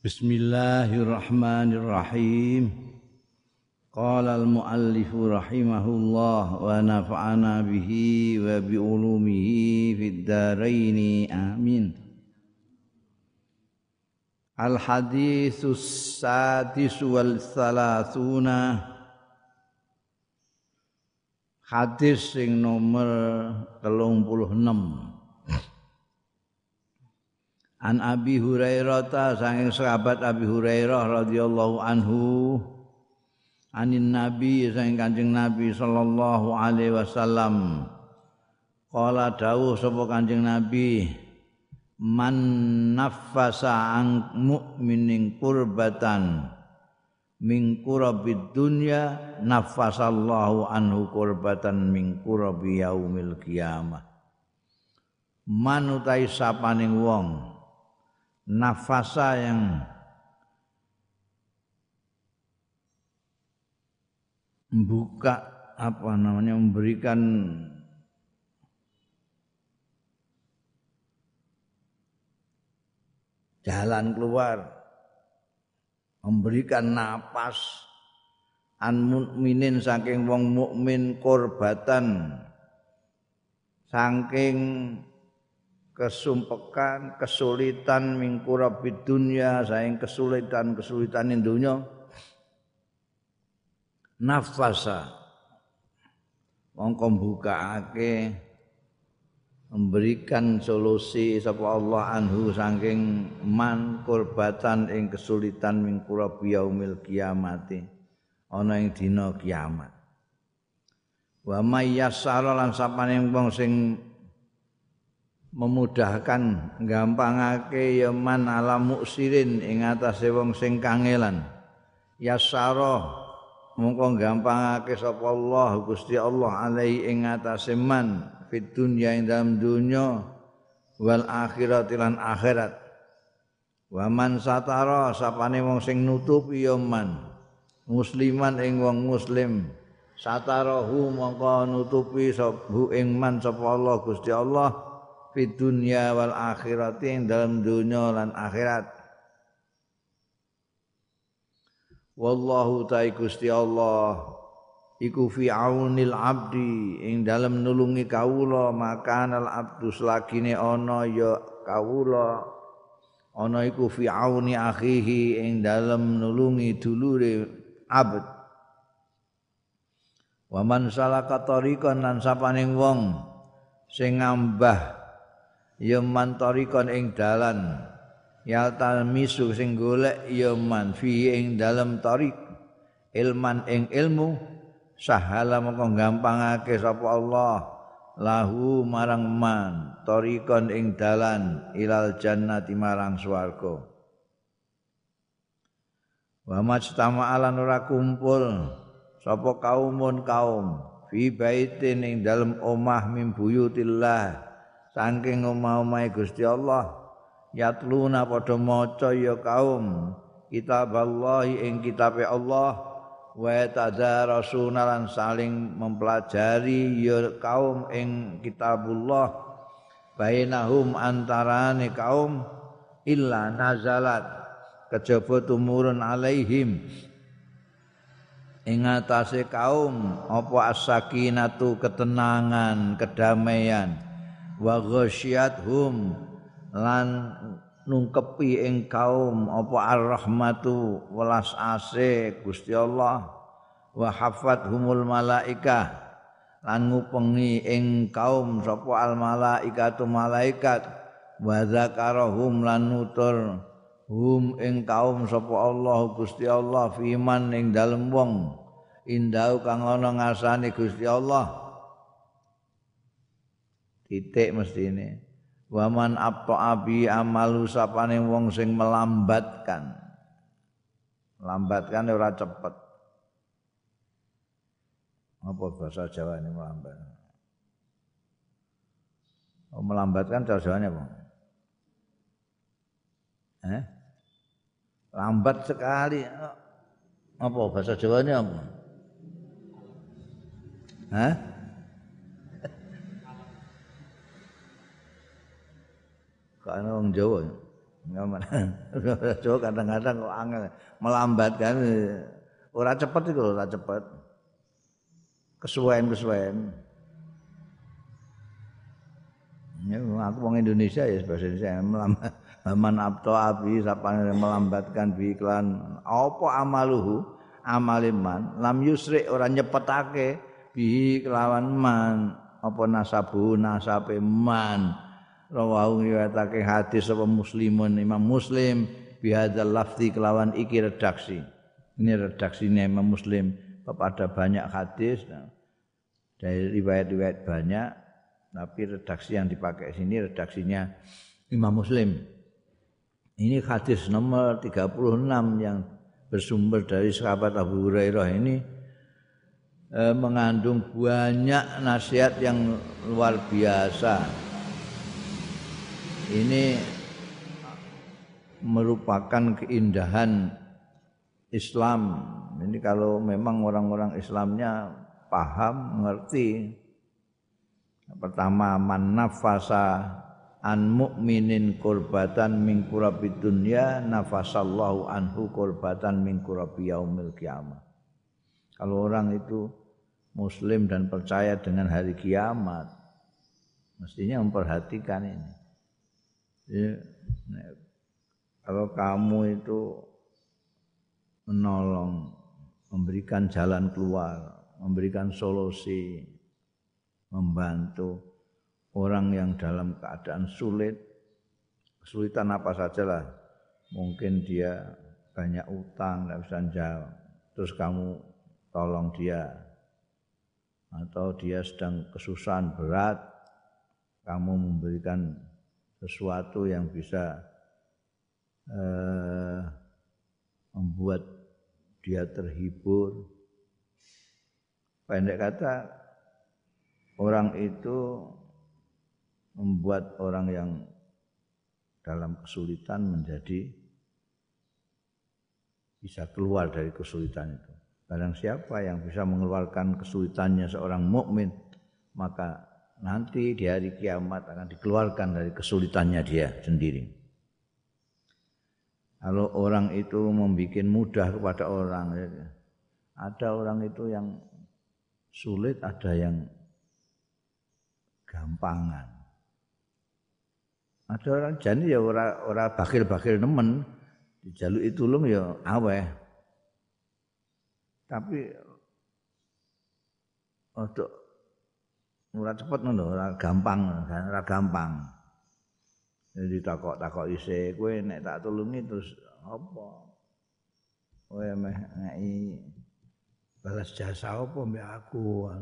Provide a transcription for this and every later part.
Bismillahirrahmanirrahim. Qala al-muallif rahimahullah wa nafa'ana bihi wa bi ulumihi fid dharain amin. Al haditsus sadis wal thalathuna Hadis sing nomor 36 An Abi Hurairah ta saking sahabat Abi Hurairah radhiyallahu anhu. Anin Nabi saking Kanjeng Nabi sallallahu alaihi wasallam. Qala dawuh sapa Kanjeng Nabi man nafasa ang mukminin kurbatan min kurabid dunya nafasallahu anhu kurbatan min kurabi yaumil qiyamah. Manutai sapaning wong nafasa yang membuka apa namanya memberikan jalan keluar memberikan napas an mukminin saking wong mukmin kurbatan saking kesumpekan, kesulitan mingkurabid dunia, sayang kesulitan-kesulitan dunia. Nafasa. Mongko mbukake memberikan solusi sapa Allah anhu saking man kurbatan ing kesulitan mingkurabi yaumil kiamati. Ana ing dina kiamat. Wa may yassara lan sapane wong sing memudahkan gampangake ya man ala muksirin ing atase wong sing kangelan. Yasara mongko gampangake sapa Allah Gusti Allah alai ing atase man fid dunya ing dalam dunya wal akhirat lan akhirat. Wa man satara sapane wong sing nutupi ya man musliman ing wong muslim. Satarahu mongko nutupi sapa ing man sapa Allah Gusti Allah fi dunya wal akhirati ing dalam dunya lan akhirat. Wallahu ta'ala Allah iku fi aunil abdi ing dalam nulungi kawula makanal abdu selagine ana ya kawula. Ana iku fi auni akhihi ing dalam nulungi dulure abd. Wa man salaka tariqan lan sapaning wong sing ngambah ya man tarikon ing dalan. Ya misu sing golek ya man fi ing dalam tarik. Ilman ing ilmu sahala mongko gampangake sapa Allah. Lahu marang man tarikon ing dalan ilal jannati marang swarga. Wa majtama alan ora kumpul sapa kaumun kaum fi baitin ing dalem omah mim buyutillah saking omah-omahe Gusti Allah yatluna padha maca ya kaum kitab Allah ing kitabe Allah wa tadarasuna lan saling mempelajari ya kaum ing kitabullah bainahum antarane kaum illa nazalat kejaba tumurun alaihim. Ing kaum apa as-sakinatu ketenangan kedamaian wa ghasyiathum lan nungkepi ing kaum apa ar-rahmatu welas ase Gusti Allah. Wa hafathumul malaika lan ngupengi ing kaum sapa al malaikatu malaikat. Wa zakarahum lan nutur hum ing kaum sapa Allah Gusti Allah fiman ing dalem wong. Indau kang ana ngasane Gusti Allah titik mesti ini. Waman apa abi amalu sapane wong sing melambatkan. Lambatkan ora cepet. Apa bahasa Jawa ini melambat? Oh, melambatkan bahasa Jawanya apa? Eh? Lambat sekali. Apa bahasa Jawanya apa? Hah? Karena orang Jawa Jawa kadang-kadang kok angel melambatkan ora cepet iku ora cepet. Kesuwen-kesuwen. Ya, aku wong Indonesia ya bahasa Indonesia melambat. Man abto abi sapane melambatkan bi iklan apa amaluhu amaliman lam yusri ora nyepetake bi kelawan man apa nasabu nasabe man rawahu riwayatake hadis apa muslimun imam muslim bihadzal lafzi kelawan iki redaksi ini redaksinya imam muslim kepada banyak hadis dari riwayat-riwayat banyak tapi redaksi yang dipakai sini redaksinya Imam Muslim. Ini hadis nomor 36 yang bersumber dari sahabat Abu Hurairah ini eh, mengandung banyak nasihat yang luar biasa. Ini merupakan keindahan Islam. Ini kalau memang orang-orang Islamnya paham, mengerti. Pertama, man nafasa an mukminin kurbatan min kurabi dunya nafasallahu anhu kurbatan min kurabi yaumil kiamah. Kalau orang itu muslim dan percaya dengan hari kiamat, mestinya memperhatikan ini. Ya, kalau kamu itu menolong, memberikan jalan keluar, memberikan solusi, membantu orang yang dalam keadaan sulit, kesulitan apa saja lah. Mungkin dia banyak utang, tidak bisa jawab. Terus kamu tolong dia. Atau dia sedang kesusahan berat, kamu memberikan sesuatu yang bisa eh, membuat dia terhibur, Pendek kata orang itu membuat orang yang dalam kesulitan menjadi bisa keluar dari kesulitan itu. Barang siapa yang bisa mengeluarkan kesulitannya seorang mukmin, maka nanti di hari kiamat akan dikeluarkan dari kesulitannya dia sendiri. Kalau orang itu membuat mudah kepada orang, ya, ada orang itu yang sulit ada yang gampangan. Ada orang jani ya ora ora bakil-bakil nemen dijaluk itu lum ya aweh. Tapi untuk ora cepet ngono ora gampang, ora gampang. Jadi takok-takok isi kowe nek tak tulungi terus apa? Kowe meh ngeki balas jasa apa mbak aku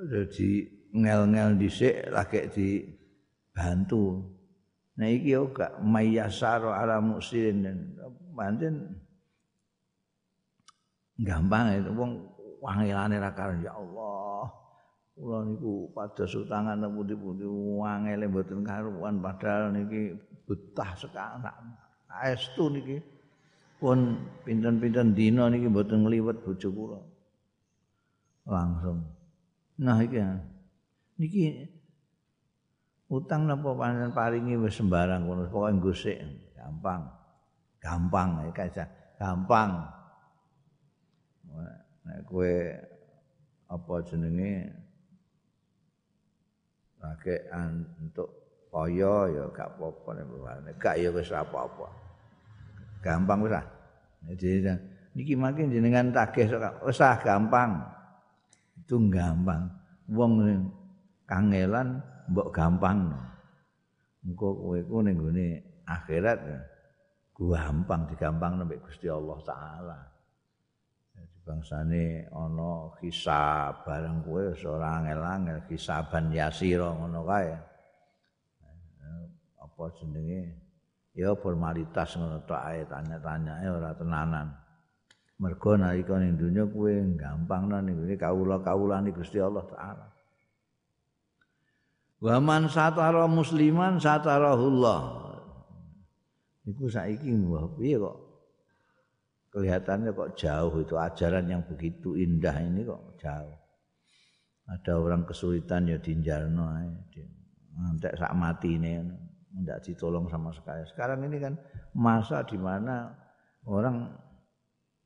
jadi ngel-ngel dhisik lagi di bantu nah iki yo gak mayasaro ala musirin dan pancen gampang itu wong wangilane ra ya Allah kula niku pada sutangan pundi-pundi wangele mboten karuan padahal niki betah sekali estu niki pun pinten-pinten dina niki mboten ngliwet bojo kula. Langsung. Nah iki niki utang napa panen paringi wis sembarang kono pokoke gosik gampang. Gampang ya kaisa gampang. Nek kowe apa jenenge rakean untuk kaya ya gak apa-apa nek gak ya wis apa-apa. gampang wis ah. Niki makin jenengan tagih wis ah gampang. Itu gampang. Wong kangelan mbok gampang. Engko kowe ku ning gone akhirat gampang digampang nembek Gusti Allah taala. Bangsane ana hisab bareng kowe wis ora angel-angel hisaban yasira ngono kae. Apa jenenge? ya formalitas ngono tok ae tanya-tanyane ora tenanan. Mergo nalika ning donya kuwe gampang nang ning kawula-kawulane Gusti Allah taala. Wa man satara musliman satarahullah. Iku saiki mbah piye kok kelihatannya kok jauh itu ajaran yang begitu indah ini kok jauh. Ada orang kesulitan ya dinjarno. Ngantek sak matine tidak ditolong sama sekali. Sekarang ini kan masa di mana orang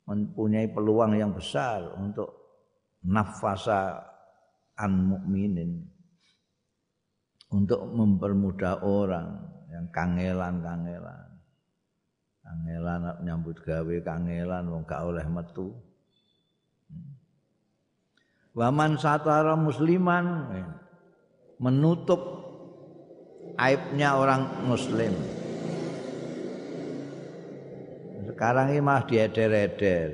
mempunyai peluang yang besar untuk nafasa an mukminin untuk mempermudah orang yang kangelan-kangelan. Kangelan nyambut gawe kangelan wong gak oleh metu. Waman satara musliman menutup aibnya orang muslim. Sekarang ini malah dieder-eder.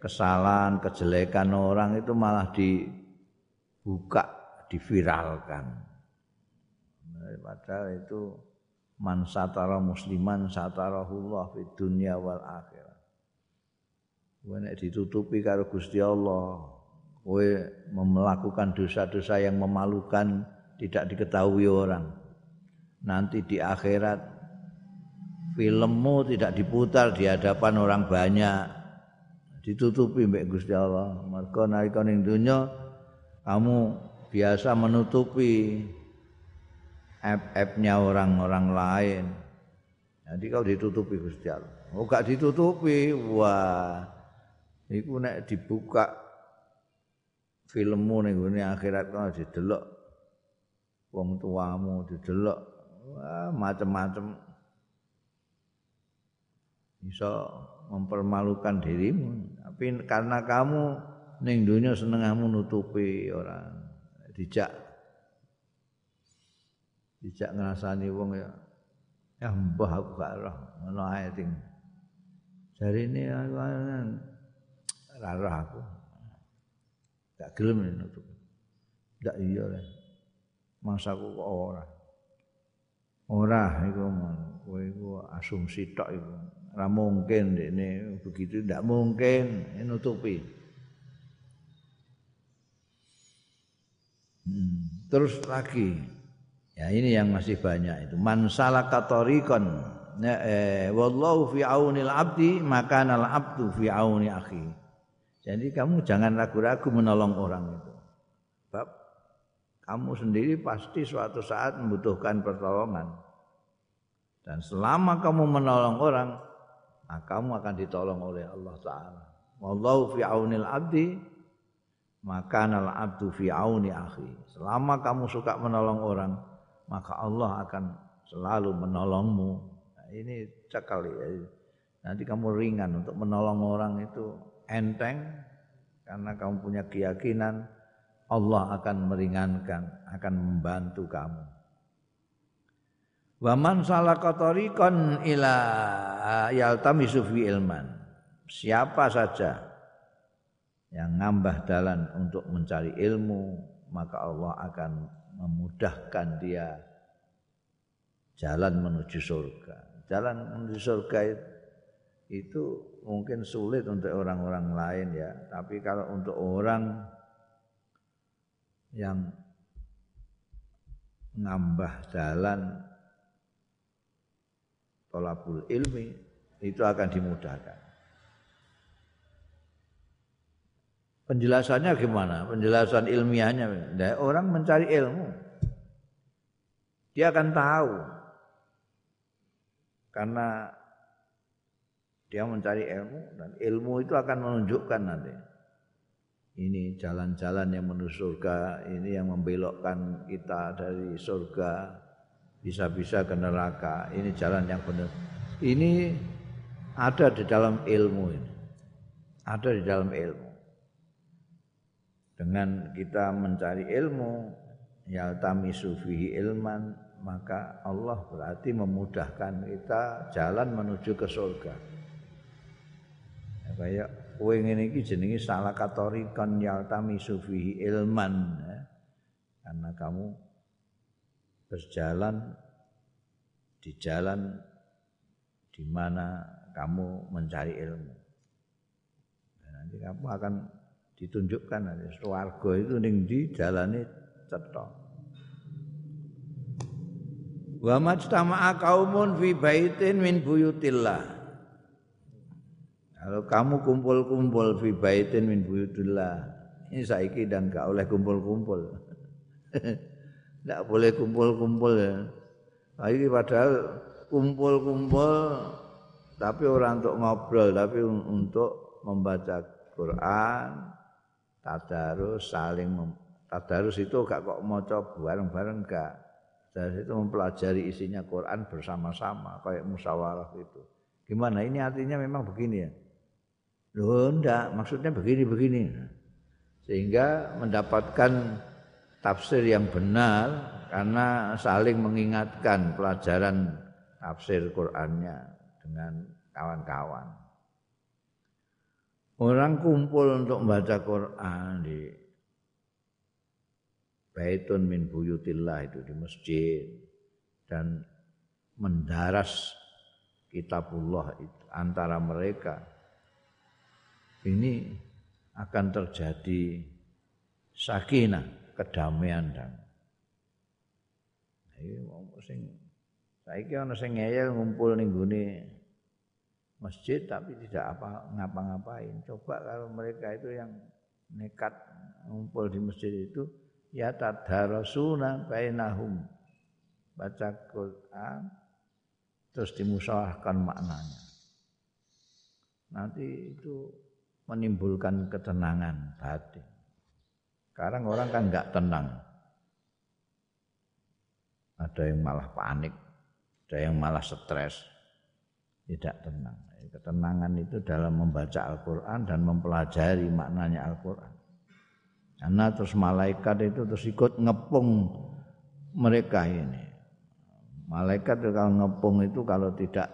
Kesalahan, kejelekan orang itu malah dibuka, diviralkan. Padahal itu man satara musliman satarahullah fid dunya wal akhirah. Kowe nek ditutupi karo Gusti Allah, kowe melakukan dosa-dosa yang memalukan tidak diketahui orang. Nanti di akhirat filmmu tidak diputar di hadapan orang banyak. Ditutupi mbek Gusti Allah. Mergo nalika ning donya kamu biasa menutupi app-appnya orang-orang lain. Jadi kau ditutupi Gusti Allah. Oh gak ditutupi, wah. Iku nek dibuka filmmu ning gone akhirat kau didelok wong tuamu didelok wah macam-macam bisa mempermalukan dirimu tapi karena kamu ning dunia senengahmu nutupi orang dijak dijak ngrasani wong ya ya mbah aku gak roh. Ngono ae ting. Jarine aku ora roh aku. Gak gelem nutup. Gak iya lah masaku kok ora? Ora iku kowe iku asumsi tok iku. Ora mungkin dekne begitu ndak mungkin nutupi. Hmm. terus lagi ya ini yang masih banyak itu man salaka tariqan ya, eh, wallahu fi aunil abdi maka nal abdu fi auni akhi jadi kamu jangan ragu-ragu menolong orang itu. Sebab kamu sendiri pasti suatu saat membutuhkan pertolongan. Dan selama kamu menolong orang, nah kamu akan ditolong oleh Allah Ta'ala. Wallahu fi aunil abdi, maka nal abdu fi auni akhi. Selama kamu suka menolong orang, maka Allah akan selalu menolongmu. Nah, ini cekal ya. Nanti kamu ringan untuk menolong orang itu enteng karena kamu punya keyakinan Allah akan meringankan, akan membantu kamu. Wa man salaka tariqan ila yaltamisu fi ilman. Siapa saja yang ngambah jalan untuk mencari ilmu, maka Allah akan memudahkan dia jalan menuju surga. Jalan menuju surga itu mungkin sulit untuk orang-orang lain ya, tapi kalau untuk orang yang ngambah jalan tolabul ilmi itu akan dimudahkan. Penjelasannya gimana? Penjelasan ilmiahnya, nah, orang mencari ilmu, dia akan tahu karena dia mencari ilmu dan ilmu itu akan menunjukkan nanti. Ini jalan-jalan yang menuju surga, ini yang membelokkan kita dari surga bisa-bisa ke neraka. Ini jalan yang benar. Ini ada di dalam ilmu ini. Ada di dalam ilmu. Dengan kita mencari ilmu, yaltamisu fihi ilman, maka Allah berarti memudahkan kita jalan menuju ke surga kaya kowe ngene iki jenenge salah katorikan yaltami sufihi ilman ya. karena kamu berjalan di jalan di mana kamu mencari ilmu dan nanti kamu akan ditunjukkan nanti swarga itu ning di jalane cetha wa majtama'a qaumun fi baitin min buyutillah kalau kamu kumpul-kumpul fi baitin min buyutillah, ini saiki dan gak oleh kumpul-kumpul. Tidak boleh kumpul-kumpul ya. Lagi padahal kumpul-kumpul tapi orang untuk ngobrol tapi untuk membaca Quran tadarus saling mem, tadarus itu gak kok maca bareng-bareng gak. Dari itu mempelajari isinya Quran bersama-sama kayak musyawarah itu. Gimana? Ini artinya memang begini ya. Loh enggak maksudnya begini-begini. Sehingga mendapatkan tafsir yang benar karena saling mengingatkan pelajaran tafsir Qur'annya dengan kawan-kawan. Orang kumpul untuk membaca Quran di Baitun min buyutillah itu di masjid. Dan mendaras kitabullah itu antara mereka. Ini akan terjadi sakinah, kedamaian dan Ayo sing saiki ana sing ngeyel ngumpul ning gone masjid tapi tidak apa ngapa-ngapain. Coba kalau mereka itu yang nekat ngumpul di masjid itu ya tadarasuna bainahum baca Quran terus dimusyawarahkan maknanya. Nanti itu menimbulkan ketenangan batin. Sekarang orang kan nggak tenang. Ada yang malah panik, ada yang malah stres, tidak tenang. Ketenangan itu dalam membaca Al-Quran dan mempelajari maknanya Al-Quran. Karena terus malaikat itu terus ikut ngepung mereka ini. Malaikat itu kalau ngepung itu kalau tidak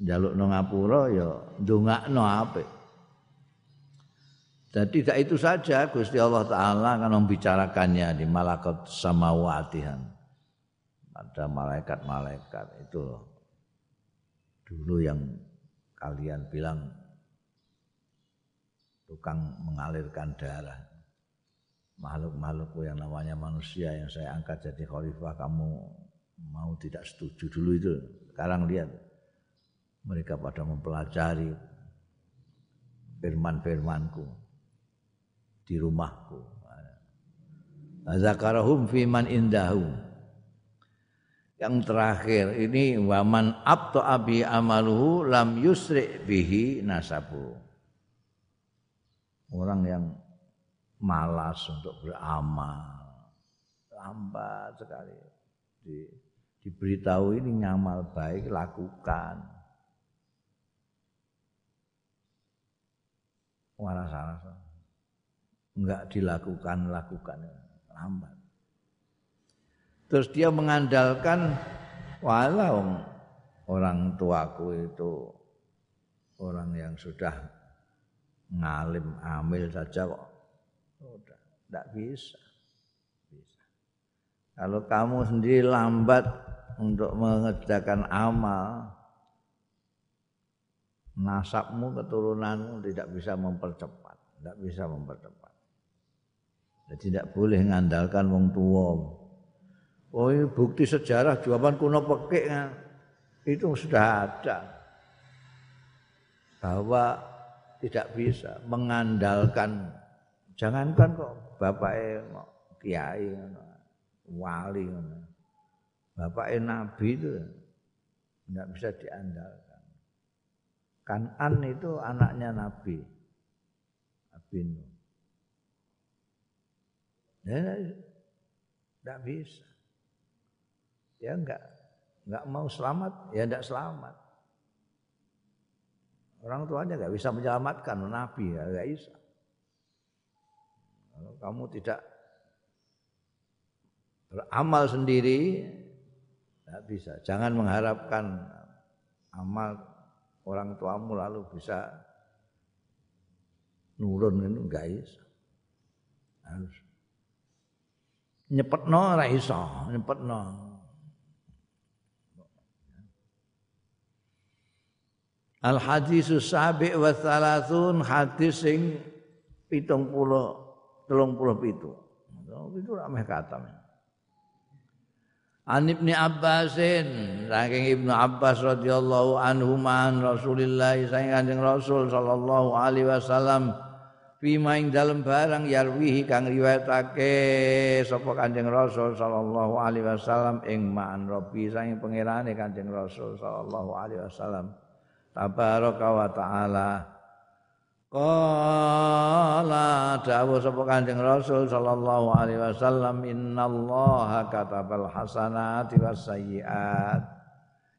jaluk no ngapura ya ndongakno apik. Dan tidak itu saja Gusti Allah Ta'ala akan membicarakannya di malakat samawatihan. Ada malaikat-malaikat itu loh. Dulu yang kalian bilang tukang mengalirkan darah. Makhluk-makhluk yang namanya manusia yang saya angkat jadi khalifah kamu mau tidak setuju dulu itu. Sekarang lihat mereka pada mempelajari firman-firmanku di rumahku. Zakarahum man indahu. Yang terakhir ini waman abto abi amaluhu lam yusri bihi nasabu. Orang yang malas untuk beramal lambat sekali. Di, diberitahu ini ngamal baik lakukan. Waras waras enggak dilakukan lakukan lambat terus dia mengandalkan walau orang tuaku itu orang yang sudah ngalim amil saja kok. Udah enggak bisa bisa. Kalau kamu sendiri lambat untuk mengerjakan amal nasabmu keturunanmu tidak bisa mempercepat tidak bisa mempercepat. Jadi tidak boleh mengandalkan wong tua. Oh bukti sejarah jawaban kuno pekik kan. itu sudah ada. Bahwa tidak bisa mengandalkan. Jangankan kok bapak kiai wali bapak nabi itu tidak bisa diandalkan. Kanan itu anaknya nabi. Nabi Nuh. Ya, tidak bisa. Ya enggak, enggak mau selamat, ya enggak selamat. Orang tuanya enggak bisa menyelamatkan Nabi, ya enggak bisa. Kalau kamu tidak beramal sendiri, enggak bisa. Jangan mengharapkan amal orang tuamu lalu bisa nurun itu enggak bisa. Harus nyepetno ora iso nyepetno Al hadis sabi wa thalathun hadis sing 70 37 itu rameh kata An Ibnu Abbasin saking Ibnu Abbas radhiyallahu anhu man Rasulillah saking Kanjeng Rasul sallallahu alaihi wasallam Fima ing dalem barang yarwihi kang riwayatake sapa Kanjeng Rasul sallallahu alaihi wasallam ing ma'an Rabbi sang pangerane Kanjeng Rasul sallallahu alaihi wasallam. Tabaraka wa taala. Qala dawuh sapa Kanjeng Rasul sallallahu alaihi wasallam innallaha katabal hasanati was sayyiat.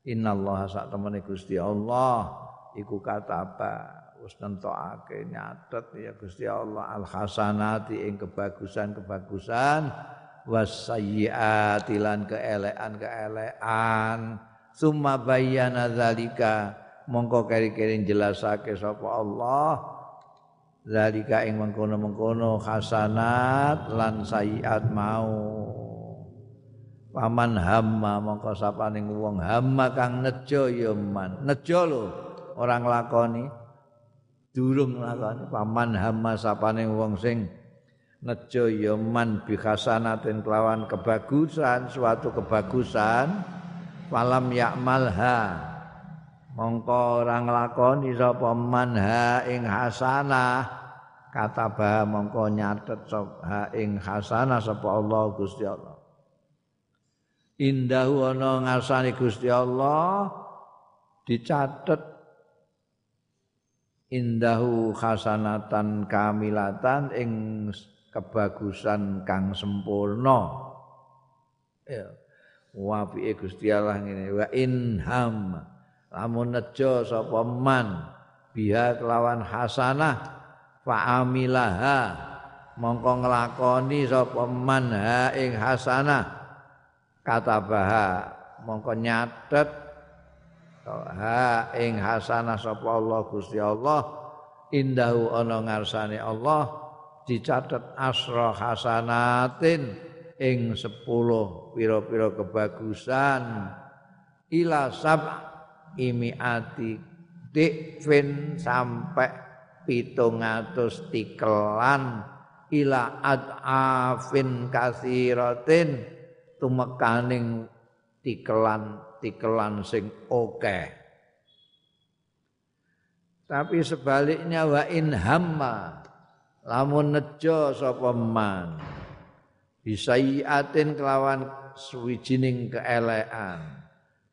Innallaha sak temene Gusti Allah iku kataba wis nentokake nyatet ya Gusti Allah al hasanati ing kebagusan-kebagusan wasayyiati lan keelekan-keelekan summa bayyana zalika mongko keri-keri jelasake sapa Allah. Zalika ing mengkono-mengkono hasanat lan sayiat mau. Paman hamma mongko sapaning wong hamma kang nejo ya man. Nejo lho orang lakoni durung lakoni paman hama sapane wong sing nejo ya man. Bi khasanatin kelawan kebagusan suatu kebagusan. Falam yakmalha mongko ora nglakoni sapa man ha ing hasanah. Kata bah mongko nyatet ha ing hasanah sapa Allah Gusti Allah. Indahu ana ngarsane Gusti Allah dicatet. Indahu hasanatan kamilatan ing kebagusan kang sempurna. Ya wa fi Gusti Allah ngene wa inham lamun nejo sapa man biha kelawan hasanah fa amilaha mongko nglakoni sapa man ha ing hasanah. Kata baha mongko nyatet ha ing hasanah sapa Allah Gusti Allah indahu ana ngarsane Allah dicatet asra hasanatin ing 10 pira-pira kebagusan. Ila sab imiati dikfin sampai pitung atus tikelan ila ad'afin kasiratin. Tumekaning tikelan tikelan sing oke. Tapi sebaliknya wa in hamma lamun nejo sapa man bisayiatin kelawan suwijining keelekan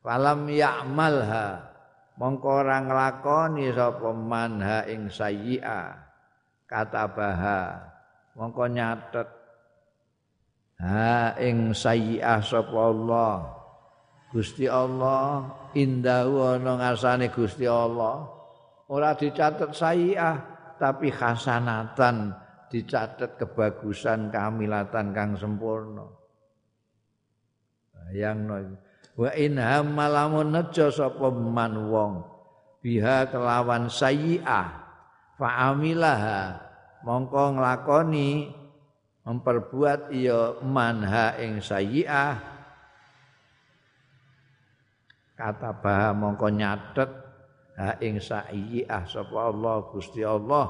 falam ya'malha. Mongko ora nglakoni sapa man ha ing sayyi'a. Kata baha mongko nyatet. Ha ing sayyi'ah sapa Allah. Gusti Allah indahu ana ngarsane Gusti Allah. Ora dicatat sayiah tapi hasanatan dicatat kebagusan kamilatan kang sempurna. Yang wa in hamalamun nejo sapa man wong biha kelawan sayiah fa amilaha mongko nglakoni memperbuat iya manha ing sayiah. Kata bah mongko nyatet ha ing sayyi'ah sapa Allah Gusti Allah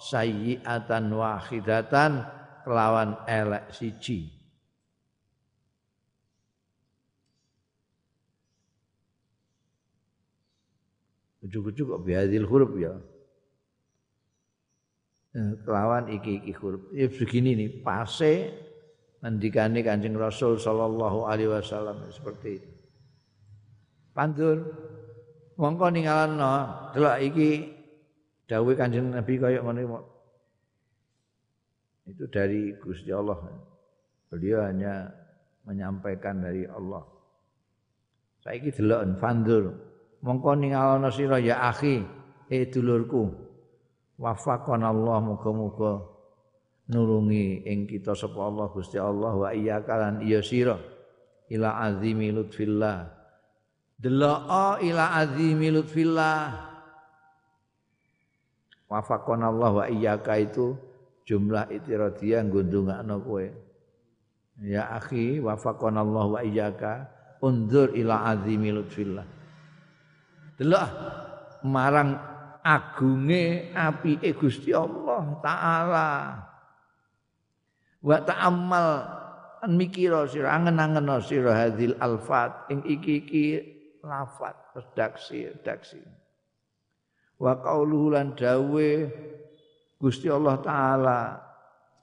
sayyi'atan wahidatan kelawan elek siji Ujuk-ujuk bihadil huruf ya. Eh, kelawan iki-iki huruf. Ya begini nih, pase ngendikane Kanjeng Rasul sallallahu alaihi wasallam seperti itu. pandur. Mongko ninggalno delok iki dawuh Kanjeng Nabi kaya ngene itu dari Gusti Allah. Beliau hanya menyampaikan dari Allah. Saiki delok pandur mongko ninggalno sira ya akhi eh dulurku. Wafaqan Allah muga-muga nulungi ing kita sapa Allah Gusti Allah wa iya kalan iya sira. Ila azimi lutfillah. Delaa ila azimi lutfillah. Wafaqon Allah wa iyyaka itu jumlah itiradiyah ngundungakno kowe. Ya akhi wafaqon Allah wa iyyaka. Unzur ila azimi lutfillah delok marang agunge apike Gusti Allah taala. Wa ta'ammal mikira sira angen-angen sira hadil alfat ing iki-iki lafat redaksi redaksi. Wa qauluhu lan dawe Gusti Allah taala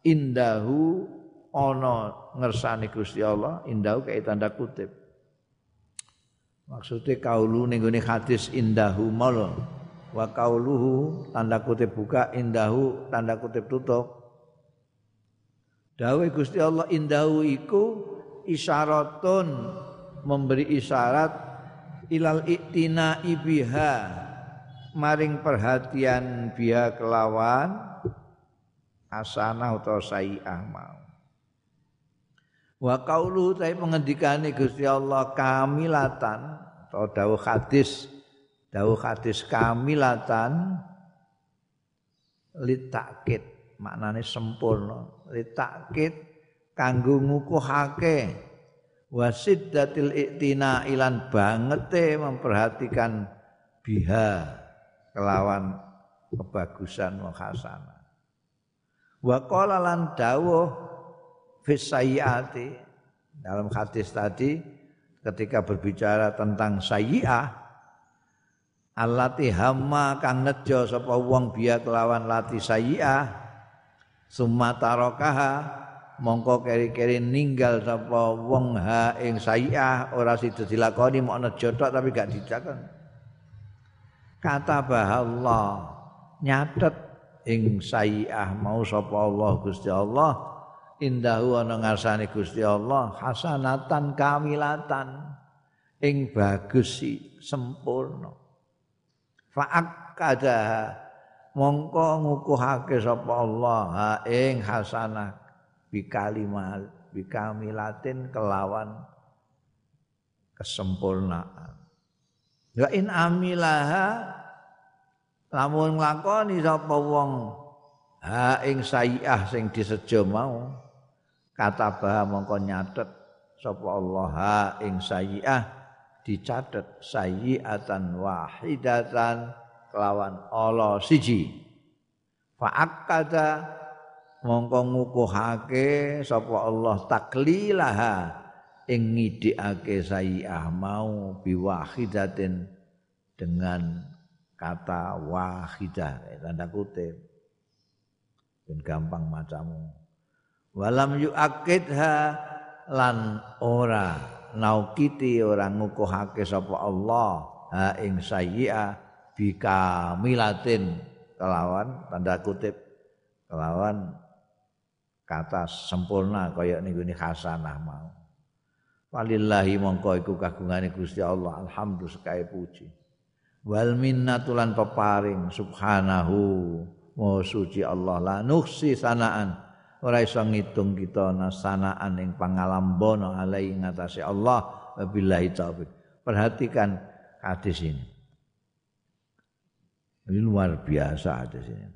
indahu ana ngersani Gusti Allah indahu kayak tanda kutip maksudnya kaulu ning hadis indahu mal wa kauluhu tanda kutip buka indahu tanda kutip tutup. Dawe Gusti Allah indahu iku isyaratun memberi isyarat ilal iktina ibiha maring perhatian biha kelawan asanah atau sayi'ah mau Wa qaulu ta pengendikane Gusti Allah kamilatan atau dawuh hadis dawuh hadis kamilatan litakit maknane sempurna litakit kanggo ngukuhake. Wasiddatil iktina ilan bangete memperhatikan biha kelawan kebagusan wa hasanah. Wa qala lan dawuh fisayati. Dalam hadis tadi ketika berbicara tentang sayyi'ah allati hamma kang nejo sapa wong biya kelawan lati sayyi'ah summa tarakaha mongko keri-keri ninggal sapa wong ha ing sayyi'ah ora sida dilakoni mok nejo tok tapi gak dicakon kata Allah nyatet ing sayyi'ah mau sapa Allah Gusti Allah indahu ana ngarsane Gusti Allah hasanatan kamilatan ing bagus sempurna. Fa'akada mongko ngukuhake sapa Allah. Ha ing hasanah bi kalimat bi kamilatin kelawan kesempurnaan. Wa in amilaha lamun nglakoni sapa wong ha ing sayiah sing disejo mau kata bah mongko nyatet sapa Allah ing sayyi'ah dicatet sayyi'atan wahidatan kelawan Allah siji. Fa'akkada mongko ngukuhake sapa Allah taklilaha ing ngidikake sayyi'ah mau biwahidatin dengan kata wahidah tanda kutip. Dan gampang macamu walam yuakidha lan ora. Naukiti ora ngukuhake sapa Allah. Ha ing sayyi'a milatin kelawan tanda kutip kelawan kata sempurna kaya niku ni hasanah mau. Walillahi mongko iku kagungane Gusti Allah. Alhamdulillah sekae puji. Wal minnatulan peparing. Subhanahu. Maha suci Allah. La nuksi sanaan ora iso ngitung kita nasanaan ing pangalambono alai ngatasé Allah wabillahi taufik perhatikan hadis ini. Ini luar biasa hadis ini.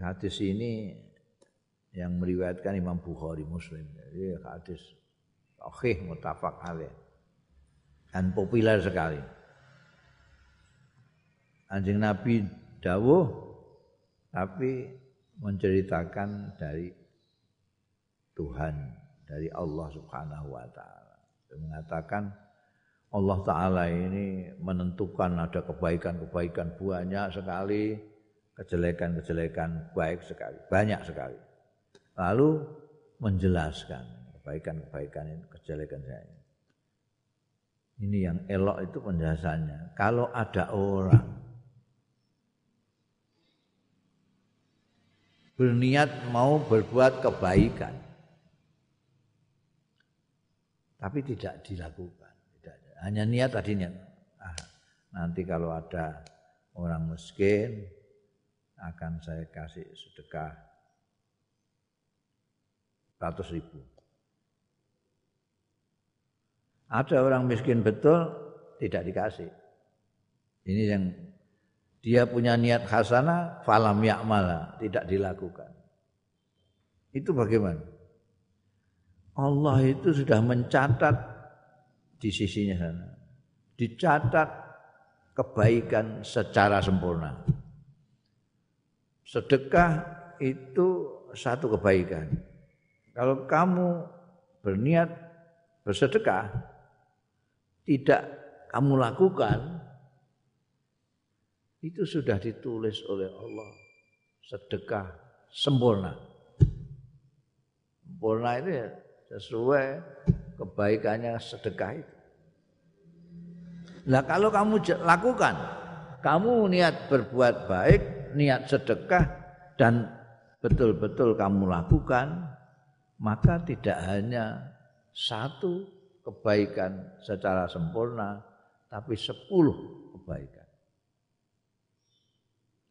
Hadis ini yang meriwayatkan Imam Bukhari Muslim. Jadi hadis sahih mutafak alaih. Dan populer sekali Anjing Nabi dawuh tapi menceritakan dari Tuhan, dari Allah Subhanahu wa taala. Mengatakan Allah taala ini menentukan ada kebaikan-kebaikan banyak sekali, kejelekan-kejelekan baik sekali, banyak sekali. Lalu menjelaskan kebaikan-kebaikan ini, kejelekan saya. Ini yang elok itu penjelasannya. Kalau ada orang berniat mau berbuat kebaikan. Tapi tidak dilakukan. Tidak hanya niat tadi niat. Ah, nanti kalau ada orang miskin akan saya kasih sedekah 100 ribu. Ada orang miskin betul tidak dikasih. Ini yang dia punya niat hasanah falam yakmala tidak dilakukan. Itu bagaimana? Allah itu sudah mencatat di sisinya sana. Dicatat kebaikan secara sempurna. Sedekah itu satu kebaikan. Kalau kamu berniat bersedekah tidak kamu lakukan itu sudah ditulis oleh Allah sedekah sempurna. Sempurna itu ya sesuai kebaikannya sedekah itu. Nah kalau kamu lakukan, kamu niat berbuat baik, niat sedekah dan betul-betul kamu lakukan, maka tidak hanya satu kebaikan secara sempurna, tapi sepuluh kebaikan.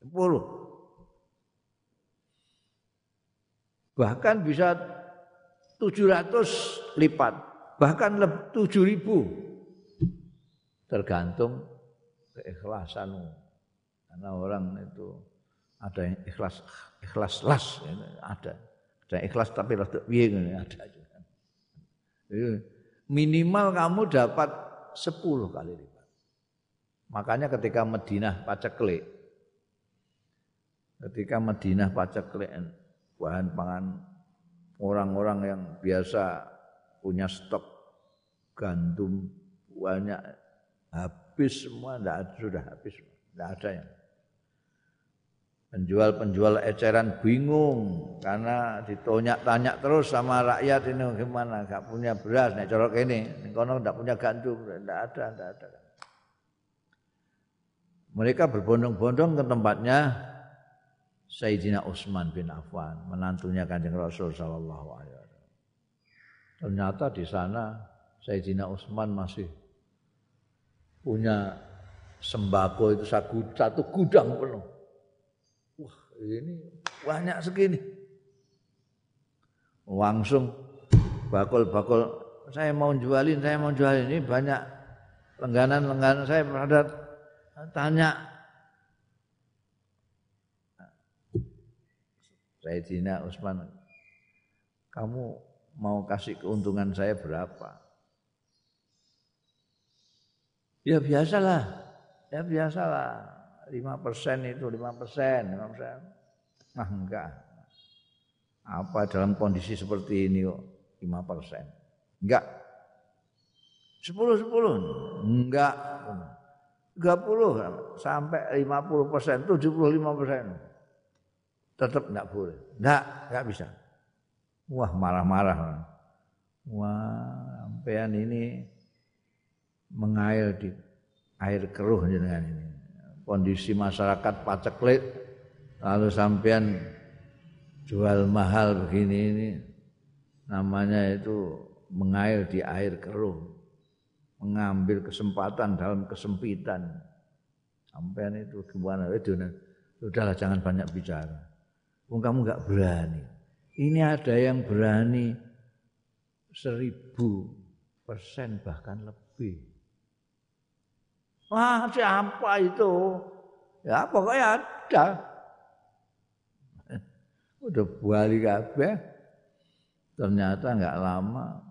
Sepuluh. Bahkan bisa tujuh ratus lipat, bahkan tujuh ribu. Tergantung keikhlasanmu. Karena orang itu ada yang ikhlas ikhlas las ada. Ada ikhlas tapi rada ada juga. Minimal kamu dapat sepuluh kali lipat. Makanya ketika Madinah paceklik ketika Madinah paceklik bahan pangan orang-orang yang biasa punya stok gandum banyak habis semua tidak sudah habis tidak ada yang. Penjual-penjual eceran bingung karena ditonyak tanya terus sama rakyat ini gimana gak punya beras nek corok ini kono tidak punya gandum tidak ada tidak ada. Mereka berbondong-bondong ke tempatnya Sayyidina Utsman bin Affan, menantunya Kanjeng Rasul sallallahu alaihi wasallam. Ternyata di sana Sayyidina Utsman masih punya sembako itu satu gudang penuh. Wah, ini banyak segini. Langsung bakul-bakul saya mau jualin, saya mau jualin ini banyak lengganan-lengganan saya pada tanya Sayyidina Utsman kamu mau kasih keuntungan saya berapa? Ya biasalah, ya biasalah. lima persen itu lima persen, lima persen. Nah enggak. Apa dalam kondisi seperti ini kok lima persen? Enggak. Sepuluh sepuluh? Enggak. Tiga puluh sampai lima puluh persen, tujuh puluh lima persen tetap enggak boleh. Enggak, enggak bisa. Wah, marah-marah. Wah, sampean ini mengair di air keruh dengan ini. Kondisi masyarakat paceklik lalu sampean jual mahal begini ini namanya itu mengair di air keruh. Mengambil kesempatan dalam kesempitan. Sampean itu gimana? Udahlah jangan banyak bicara. Wong kamu nggak berani. Ini ada yang berani seribu persen bahkan lebih. Wah siapa itu? Ya pokoknya ada. Udah balik kabeh. Ternyata nggak lama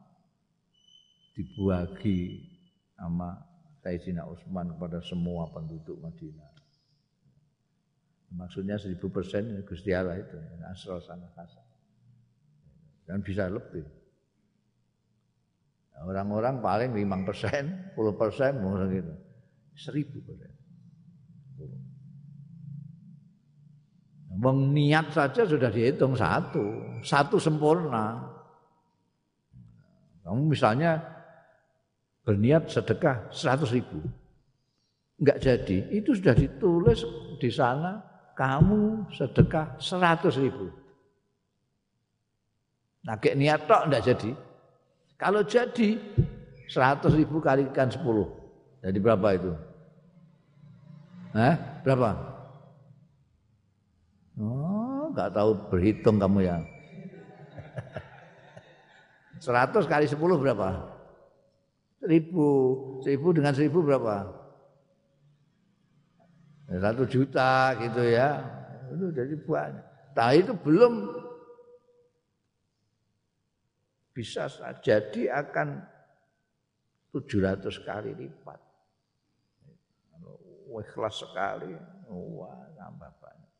dibuagi sama Sayyidina Utsman kepada semua penduduk Madinah. Maksudnya seribu persen Gusti Allah itu asal sana kasar. Dan bisa lebih. Orang-orang paling lima persen, puluh persen, mungkin gitu. Seribu persen. Bang niat saja sudah dihitung satu, satu sempurna. Kamu misalnya berniat sedekah seratus ribu, enggak jadi, itu sudah ditulis di sana kamu sedekah seratus ribu. Nah, kayak niat tok enggak jadi. Kalau jadi seratus ribu kalikan sepuluh. Jadi berapa itu? Hah? Berapa? Oh, enggak tahu berhitung kamu ya. Seratus kali sepuluh berapa? Seribu. Seribu dengan seribu berapa? Satu juta gitu ya. Itu jadi banyak. Nah itu belum bisa jadi akan 700 kali lipat. Ikhlas sekali wah tambah banyak.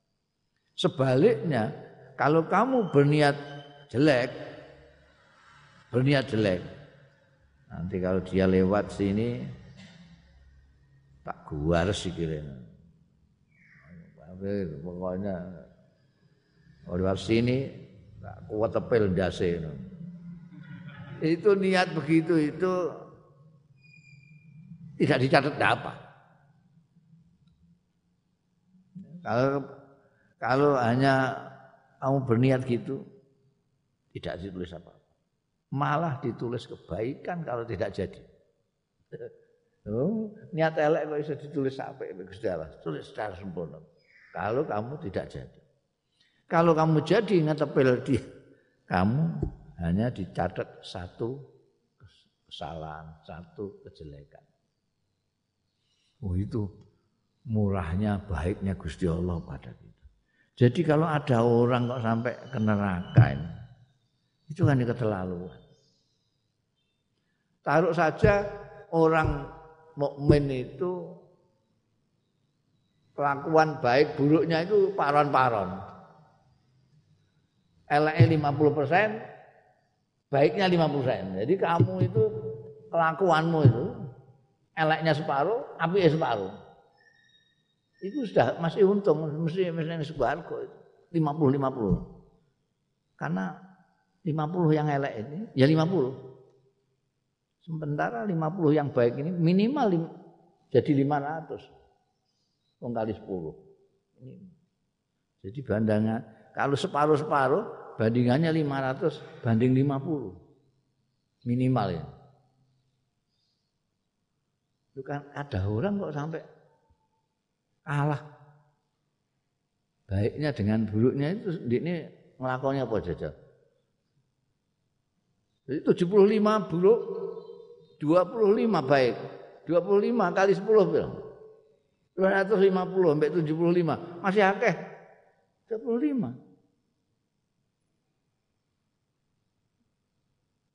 Sebaliknya kalau kamu berniat jelek berniat jelek nanti kalau dia lewat sini tak guar sih kira pokoknya. Lewat sini kuat tepel dasi itu niat begitu itu tidak dicatat apa. Kalau kalau hanya kamu berniat gitu tidak ditulis apa malah ditulis kebaikan kalau tidak jadi. Oh, niat elek kok bisa ditulis sampai Gusti Allah tulis secara sempurna kalau kamu tidak jadi kalau kamu jadi ngetepil di kamu hanya dicatat satu kesalahan, satu kejelekan. Oh itu murahnya, baiknya Gusti Allah pada kita. Jadi kalau ada orang kok sampai ke neraka ini, itu kan keterlaluan. Taruh saja orang mukmin itu kelakuan baik buruknya itu paron-paron lima 50 persen, baiknya 50 persen. Jadi kamu itu kelakuanmu itu eleknya separuh, api separuh. Itu sudah masih untung, mesti mesti sebarco itu. 50 50. Karena 50 yang elek ini ya 50. Sementara 50 yang baik ini minimal jadi 500. Wong kali 10. Ini. Jadi bandangan kalau separuh-separuh bandingannya 500 banding 50 minimal ya. Itu kan ada orang kok sampai kalah. Baiknya dengan buruknya itu ini ngelakonnya apa saja? Jadi 75 buruk 25 baik. 25 kali 10 bilang 250 sampai 75 masih akeh 25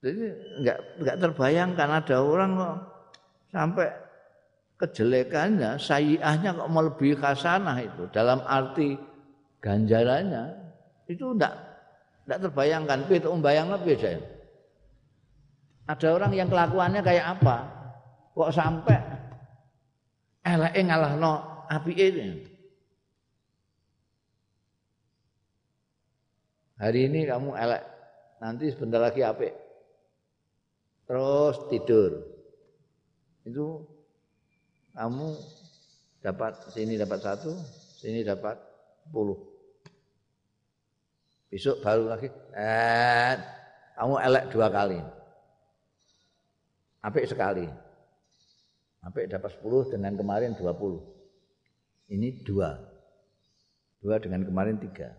Jadi enggak enggak terbayangkan ada orang kok sampai kejelekannya, sayiahnya kok melebihi kasanah itu dalam arti ganjarannya itu enggak enggak terbayangkan. Itu membayang lebih saya. Ada orang yang kelakuannya kayak apa? Kok sampai eleke ngalahno api ini? Hari ini kamu elek, nanti sebentar lagi apik terus tidur. Itu kamu dapat sini dapat satu, sini dapat puluh. Besok baru lagi, eh, kamu elek dua kali. Apik sekali. Apik dapat sepuluh dengan kemarin dua puluh. Ini dua. Dua dengan kemarin tiga.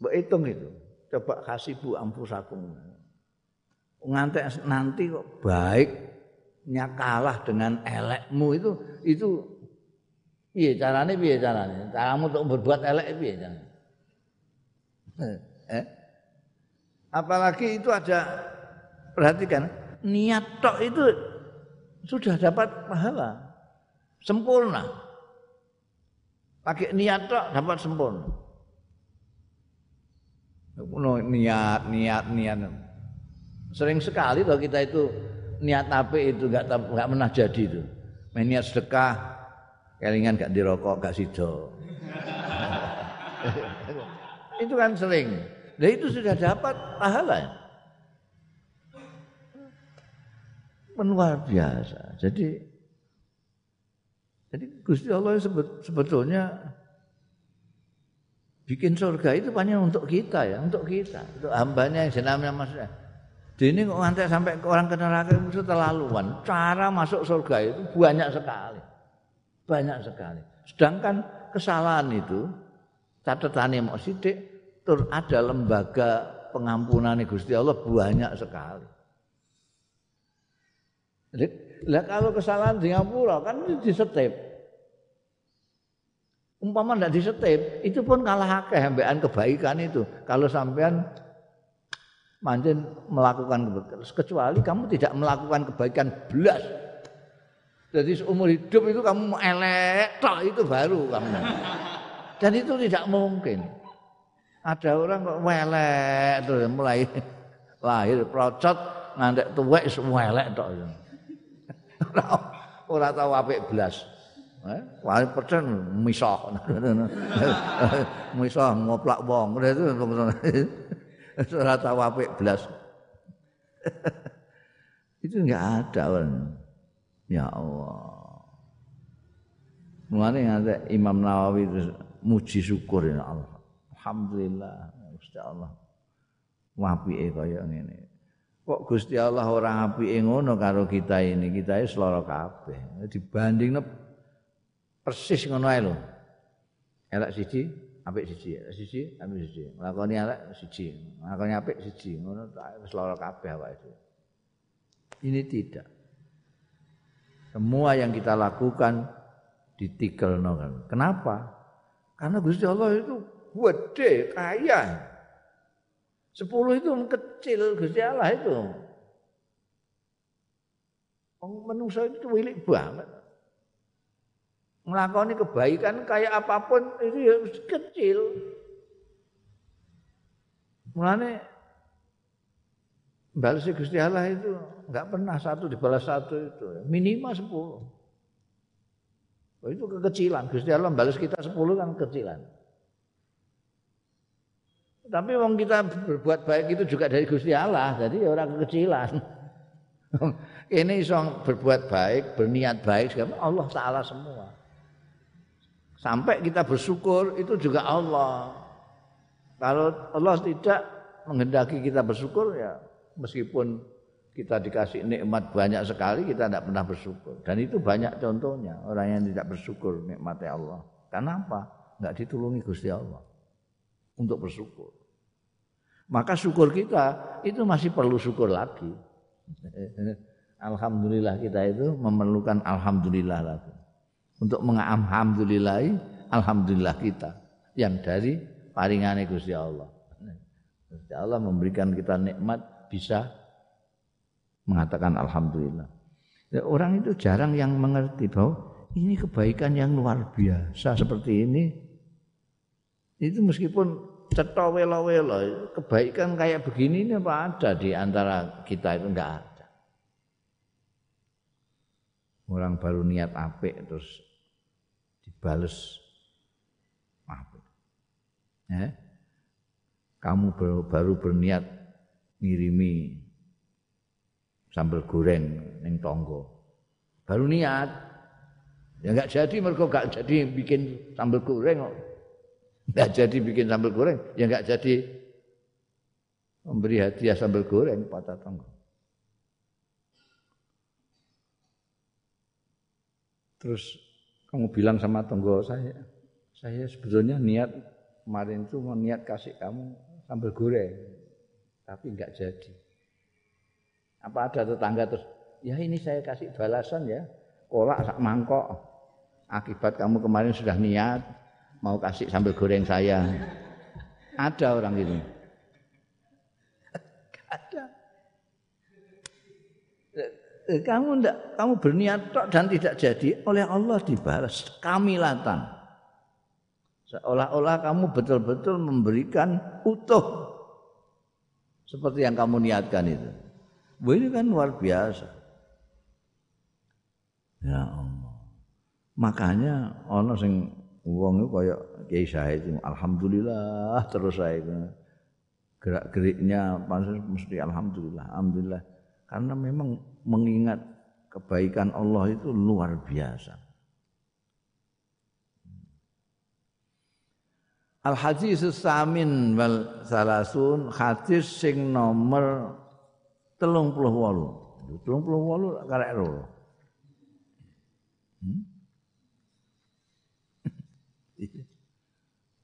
Berhitung itu coba kasih bu ampusakum ngantek nanti kok baiknya kalah dengan elekmu itu itu iya caranya piye caranya caramu untuk berbuat elek piye caranya eh? apalagi itu ada perhatikan niat tok itu sudah dapat pahala sempurna pakai niat tok dapat sempurna niat, niat, niat. Sering sekali kalau kita itu niat apa itu enggak enggak pernah jadi itu. Niat sedekah, kelingan gak dirokok, gak sido. itu kan sering. Dan itu sudah dapat pahala. Luar biasa. Jadi jadi Gusti Allah sebetulnya bikin surga itu hanya untuk kita ya, untuk kita, untuk hambanya yang jenamnya maksudnya. Ini kok nanti sampai ke orang ke neraka itu terlaluan. Cara masuk surga itu banyak sekali. Banyak sekali. Sedangkan kesalahan itu catatannya mau sidik tur ada lembaga pengampunan Gusti Allah banyak sekali. Lah kalau kesalahan Singapura kan di setep umpama ndak disetip itu pun kalah akeh ambekan kebaikan itu. Kalau sampean manjen melakukan kebaikan kecuali kamu tidak melakukan kebaikan belas. Jadi seumur hidup itu kamu elek tok itu baru kamu. Dan itu tidak mungkin. Ada orang kok terus mulai lahir procot ngantek tuwek semua elek tok ora ora tahu apik belas Eh, paling persen misah. misah ngoplak wong. Ora tau apik blas. itu enggak ada kan. Ya Allah. Mulane ada Imam Nawawi itu muji syukur ya Allah. Alhamdulillah Gusti Allah. Wapike kaya ngene. Kok Gusti Allah ora apike ngono karo kita ini, kita iki seloro kabeh. Dibandingno persis ngono ae lho. Siji, apik siji, siji, apik siji. Lakoni elek siji, lakoni apik siji. Ngono lara kabeh awake Ini tidak. Semua yang kita lakukan ditikelno kan. Kenapa? Karena Gusti Allah itu gede, kaya. Sepuluh itu kecil Gusti Allah itu. Wong manusia itu wilik banget ngelakoni kebaikan kayak apa pun itu ya kecil. Mulane balas Gusti Allah itu enggak pernah satu dibalas satu itu, minimal sepuluh. Oh, itu kekecilan. Gusti Allah balas kita sepuluh kan kekecilan. Tapi wong kita berbuat baik itu juga dari Gusti Allah, jadi ya orang kekecilan. Ini iso berbuat baik, berniat baik, Allah Taala semua. Sampai kita bersyukur itu juga Allah. Kalau Allah tidak menghendaki kita bersyukur ya meskipun kita dikasih nikmat banyak sekali kita tidak pernah bersyukur. Dan itu banyak contohnya orang yang tidak bersyukur nikmatnya Allah. Kenapa? Enggak ditulungi Gusti Allah untuk bersyukur. Maka syukur kita itu masih perlu syukur lagi. Alhamdulillah kita itu memerlukan alhamdulillah lagi untuk mengalhamdulillahi alhamdulillah kita yang dari paringane Gusti Allah. Gusti Allah memberikan kita nikmat bisa mengatakan alhamdulillah. Ya, orang itu jarang yang mengerti bahwa ini kebaikan yang luar biasa seperti ini. Itu meskipun cetha wela-wela, kebaikan kayak begini ini apa ada di antara kita itu? Enggak ada. Orang baru niat apik terus dibales apa eh? kamu baru, baru berniat ngirimi sambal goreng neng tonggo baru niat. Ya nggak jadi mereka nggak jadi bikin sambal goreng kok nggak jadi bikin sambal goreng ya nggak jadi memberi hadiah sambal goreng pada tonggo terus kamu bilang sama tonggo saya, saya sebetulnya niat kemarin itu mau niat kasih kamu sambal goreng, tapi nggak jadi. Apa ada tetangga terus, ya ini saya kasih balasan ya, kolak sak mangkok. Akibat kamu kemarin sudah niat mau kasih sambal goreng saya. Ada orang ini. Ada. Kamu ndak kamu berniat tok dan tidak jadi oleh Allah dibalas kamilatan seolah-olah kamu betul-betul memberikan utuh seperti yang kamu niatkan itu Wah, ini kan luar biasa ya Allah makanya ana sing wong kaya Kiai Syahid alhamdulillah terus saya gerak-geriknya mesti alhamdulillah alhamdulillah karena memang mengingat kebaikan Allah itu luar biasa. Al hadis samin wal salasun hadis sing nomor telung puluh walu. Telung puluh walu karek loro. Hmm?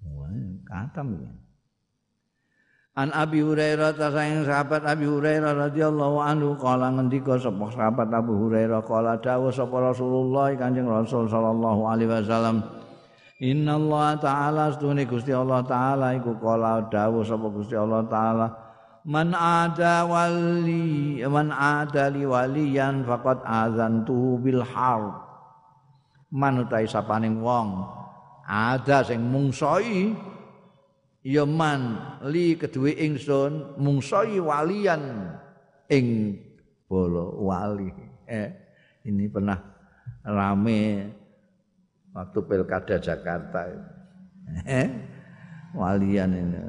Wah, katam ya. An Abi Hurairah tasayang sahabat Abi Hurairah radhiyallahu anhu kala ngendika sapa sahabat Abu Hurairah kala dawuh sapa Rasulullah Kanjeng Rasul sallallahu alaihi wasallam Inna Allah Ta'ala Setuni Gusti Allah Ta'ala Iku kala dawuh sapa Gusti Allah Ta'ala Man ada wali Man ada li waliyan Fakat azantuhu bil harb Man utai sapaning wong Ada sing mungsoi ya man li kedue ingsun mungsoi walian ing bolo wali eh ini pernah rame waktu pilkada Jakarta. Eh, walian ini.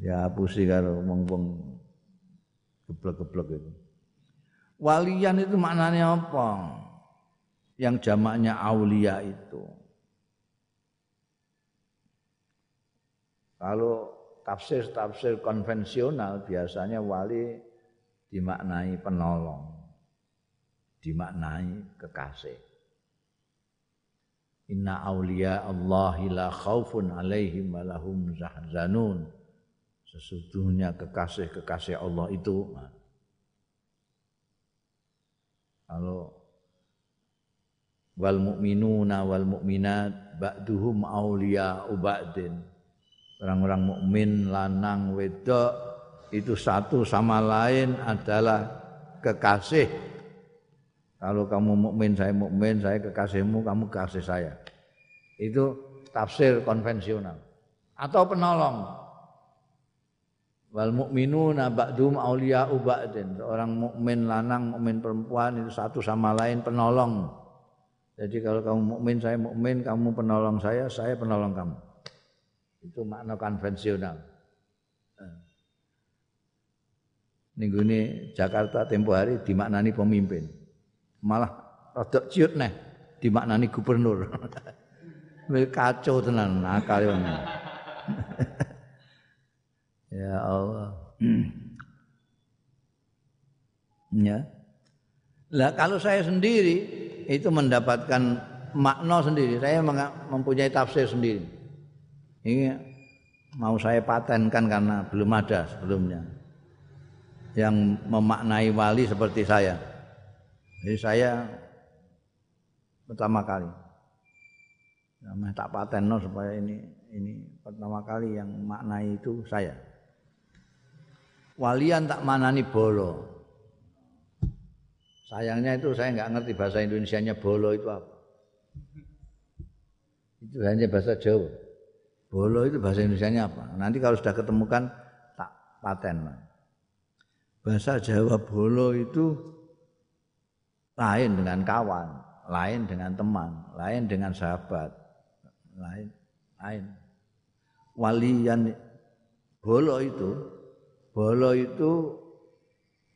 Ya karo wong-wong geblek-geblek itu. Walian itu maknanya apa? Yang jamaknya aulia itu. Kalau tafsir-tafsir konvensional biasanya wali dimaknai penolong, dimaknai kekasih. Inna aulia Allahi la khaufun alaihim wa lahum zahzanun. Sesungguhnya kekasih-kekasih Allah itu kalau wal mu'minuna wal mu'minat ba'duhum aulia ba'din. Orang-orang mukmin lanang wedok itu satu sama lain adalah kekasih. Kalau kamu mukmin saya mukmin, saya kekasihmu, kamu kekasih saya. Itu tafsir konvensional atau penolong. Wal mukminuna ba'dhum auliya'u ba'din. Orang mukmin lanang, mukmin perempuan itu satu sama lain penolong. Jadi kalau kamu mukmin, saya mukmin, kamu penolong saya, saya penolong kamu. Itu makna konvensional. Minggu ini Jakarta tempo hari dimaknani pemimpin. Malah rodok ciut nih dimaknani gubernur. Kacau tenan akal Ya Allah. ya. Lah kalau saya sendiri itu mendapatkan makna sendiri. Saya mempunyai tafsir sendiri. Ini mau saya patenkan karena belum ada sebelumnya yang memaknai wali seperti saya. Jadi saya pertama kali. Namanya tak paten no, supaya ini ini pertama kali yang maknai itu saya walian tak manani bolo. Sayangnya itu saya nggak ngerti bahasa Indonesia-nya bolo itu apa. Itu hanya bahasa Jawa. Bolo itu bahasa Indonesia-nya apa? Nanti kalau sudah ketemukan tak paten. Bahasa Jawa bolo itu lain dengan kawan, lain dengan teman, lain dengan sahabat, lain lain. Walian bolo itu Bolo itu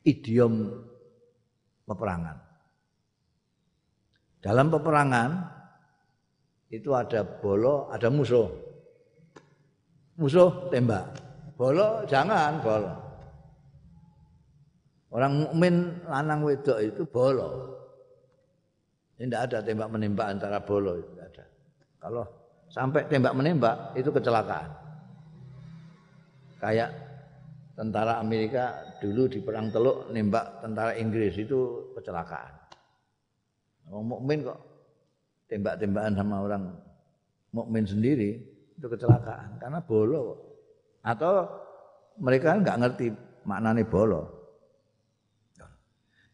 idiom peperangan. Dalam peperangan itu ada bolo, ada musuh. Musuh tembak. Bolo jangan bolo. Orang mukmin lanang wedok itu bolo. Ini tidak ada tembak menembak antara bolo itu tidak ada. Kalau sampai tembak menembak itu kecelakaan. Kayak tentara Amerika dulu di perang Teluk nembak tentara Inggris itu kecelakaan. Orang mukmin kok tembak-tembakan sama orang mukmin sendiri itu kecelakaan karena bolo atau mereka nggak ngerti maknanya bolo.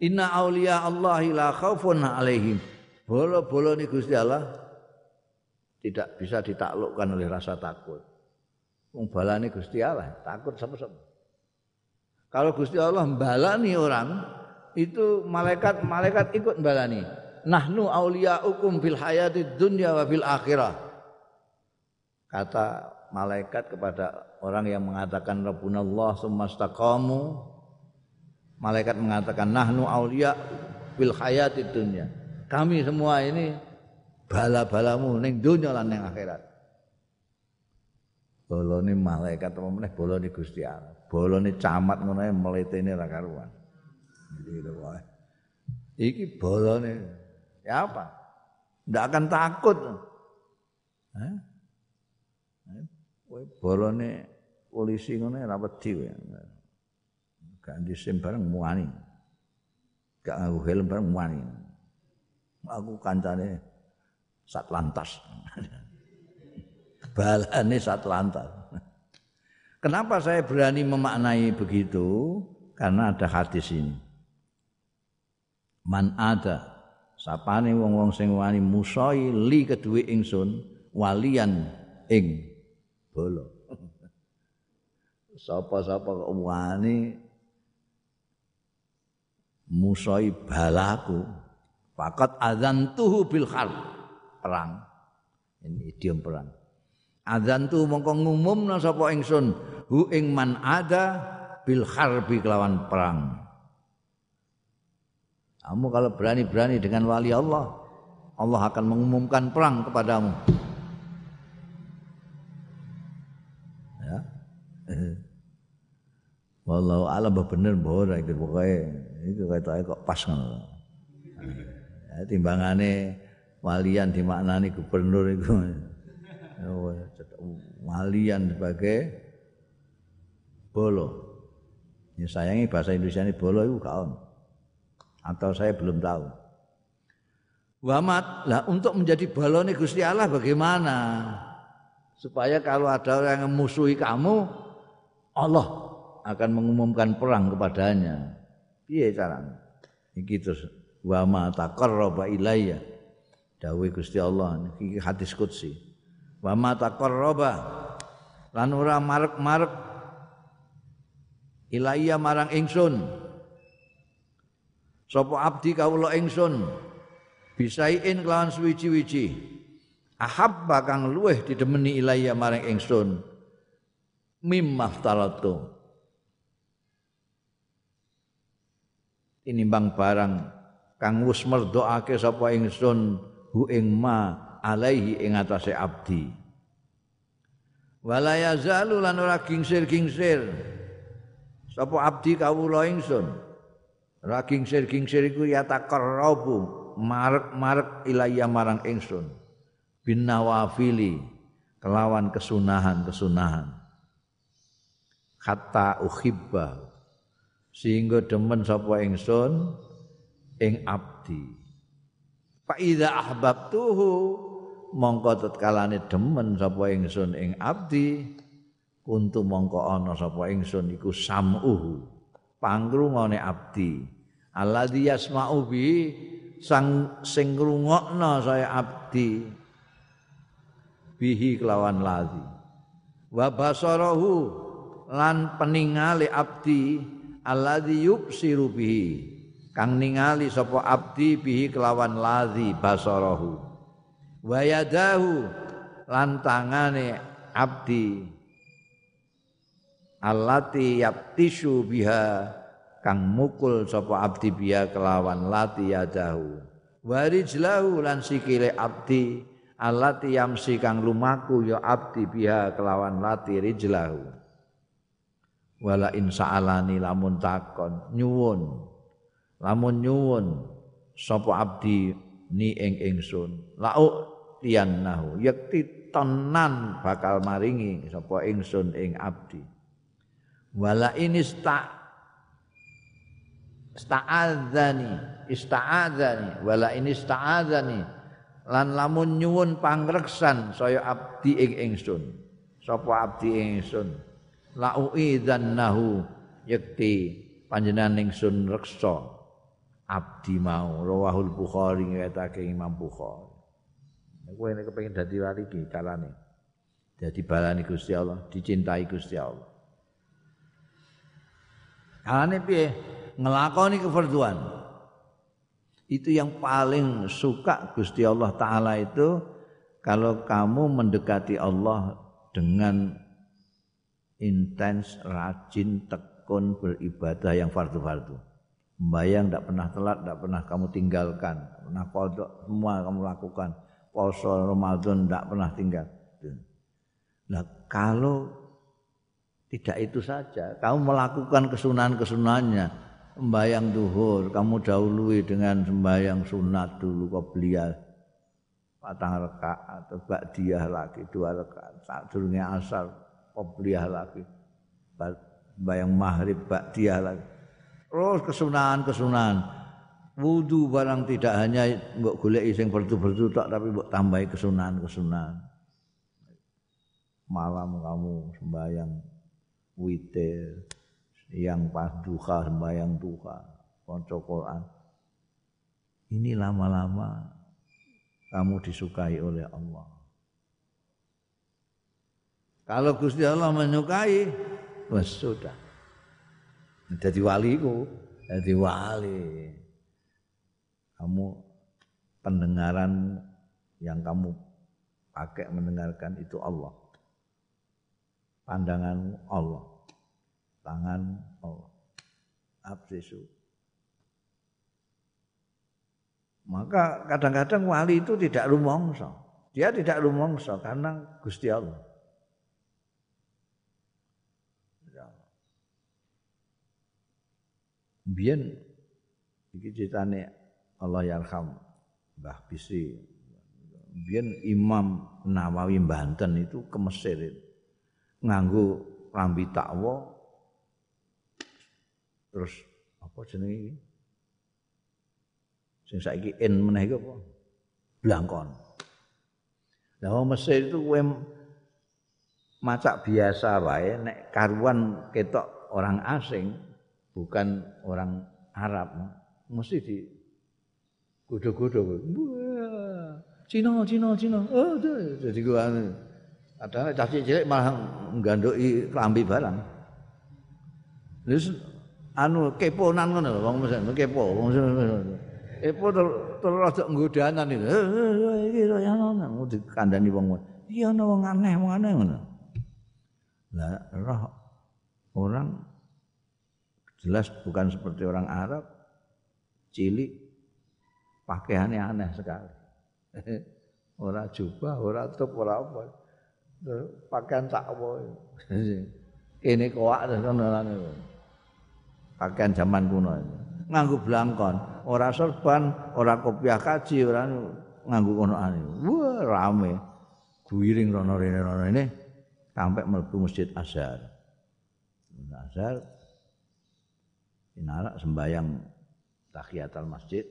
Inna aulia Allah la khaufun alaihim. Bolo-bolo ini Gusti Allah tidak bisa ditaklukkan oleh rasa takut. Wong balane Gusti Allah, takut sama-sama. Kalau Gusti Allah mbalani orang, itu malaikat-malaikat ikut mbalani. Nahnu auliya'ukum fil hayati dunya wa fil akhirah. Kata malaikat kepada orang yang mengatakan Rabbunallah sumastaqamu. Malaikat mengatakan nahnu auliya fil hayati dunya. Kami semua ini bala-balamu ning dunya lan ning akhirat. Bolone malaikat apa meneh bolone Gusti Allah bolone camat ngono ae mletene ra karuan. Gitu wae. Iki bolone ya apa? Ndak akan takut. Hah? Kowe bolone polisi ngono ora wedi kowe. Gak disim bareng muani. Gak nganggo helm bareng muani. Aku kancane Satlantas. Balane Satlantas. Kenapa saya berani memaknai begitu? Karena ada hadis ini. Man ada sapane wong-wong sing wani musai li kedue ingsun walian ing bolo. Sapa-sapa wani musai balaku fakat tuh bil harb perang. Ini idiom perang. Adzan tu mongko ngumumna sapa ingsun hu ing man ada bil harbi kelawan perang. Kamu kalau berani-berani dengan wali Allah, Allah akan mengumumkan perang kepadamu. Wallahu alam bener bener iki pokoke iki kok pas ngono. Ya, timbangane walian dimaknani gubernur itu. Walian sebagai bolo. Ya sayangi bahasa Indonesia ini bolo itu kawan atau saya belum tahu. Wamat lah untuk menjadi balon Gusti Allah bagaimana? Supaya kalau ada orang yang memusuhi kamu Allah akan mengumumkan perang kepadanya. Iya caranya gitu wa ma taqarraba ilayya. Dawuh Gusti Allah iki hadis qudsi. Wa ma taqarraba. Lan ora marek-marek ilayya marang ingsun. Sapa abdi kawula ingsun? Bisaiin kelawan suwiji-wiji. Ahabba kang luweh didemeni ilayya marang ingsun mimaftalatu tinimbang barang kang wis merdokake sapa ingsun hu ing ma alaihi ing atase abdi. Wala yazalu lan ora gingsir-gingsir. Sapa abdi kawula ingsun? Ora gingsir-gingsir iku ya taqarrabu marek-marek ilayya marang ingsun. Bin nawafili kelawan kesunahan-kesunahan kata uhibba. Sehingga demen sapa ingsun? Ing abdi. Fa idza ahbabtuhu mongko tetkalane demen sapa ingsun ing abdi kuntu mongko ana sapa ingsun iku samuhu pangrungone abdi. Alladzi yasma'u bi sang sing ngrungokno saya abdi. Bihi kelawan ladzi. Wa basarahu lan peningale abdi alladzi yubsiru bihi. Kang ningali sapa abdi bihi kelawan ladzi basarahu. Wa yadahu lan tangane abdi allati yaptisu biha. Kang mukul sapa abdi biha kelawan lati yadahu. Warijlahu lan sikile abdi allati yamsi kang lumaku ya abdi biha kelawan lati rijlahu wala insa'alani lamun takon. Nyuwun. Lamun nyuwun. Sapa abdi ni ing ingsun. Lau tiyannahu. Yakti tenan bakal maringi sapa ingsun ing abdi. Wala ini sta sta'adzani ista'adzani. Wala ini sta'adzani lan lamun nyuwun pangreksan saya abdi ing ingsun. Sapa abdi ing ingsun lau idzannahu yakti panjenengan ingsun reksa. Abdi mau. Rawahul bukhari ngewetake imam bukhari. Aku ini kepengen dadi wali ki kalane. Dadi balani Gusti Allah dicintai Gusti Allah. Kalane piye? Ngelakoni kefarduan. Itu yang paling suka Gusti Allah taala itu kalau kamu mendekati Allah dengan intens rajin tekun beribadah yang fardu-fardu Membayang tidak pernah telat, tidak pernah kamu tinggalkan. Pernah kodok, semua kamu lakukan. Poso Ramadan tidak pernah tinggal. Nah kalau tidak itu saja, kamu melakukan kesunahan-kesunannya, membayang duhur, kamu dahului dengan sembahyang sunat dulu kau beliau patang rekaat atau ba'diyah lagi dua rekaat saat durungnya beliau lagi bayang maghrib ba'diyah lagi Terus kesunahan-kesunahan. Wudu barang tidak hanya mbok golek sing bertu-bertu tok tapi mbok tambahi kesunahan-kesunahan. Malam kamu sembahyang witir, yang pas duha sembahyang duha, maca Quran. Ini lama-lama kamu disukai oleh Allah. Kalau Gusti Allah menyukai, wes sudah. Jadi wali ku, jadi wali. Kamu pendengaran yang kamu pakai mendengarkan itu Allah. Pandanganmu Allah. Tangan Allah. Absisu. Maka kadang-kadang wali itu tidak rumongso. Dia tidak rumongso karena Gusti Allah. Biyen iki ceritane Allah yarham Mbah Bisi. Biyen Imam Nawawi Banten itu ke Mesir nganggo rambi takwa terus apa jenenge iki? Sing saiki in meneh iku apa? Blangkon. Lah wong Mesir itu kowe macak biasa wae nek karuan ketok orang asing bukan orang Arab mesti di godo-godo Cina Cina Cina. Oh jadi gua ada caci cilik malah nggandoki klambi barang. Terus anu keponan ngono wong mesti kepo. Wong kepo terus rada nggodanan itu. Iki ya ngono dikandani wong iya ana wong aneh wong aneh ngono. Lah roh orang jelas bukan seperti orang Arab. Cilik pakaiannya aneh sekali. Ora jubah ora top ora apa. Pakaian takwa ini koak ngono pakaian zaman kuno. Nganggo blangkon. Ora sorban ora kopiah kaji ora nganggo ane wah rame. Guiring rono rene rono ini sampai mlebu masjid Azhar. Azhar Inarak sembayang tahiyatul masjid.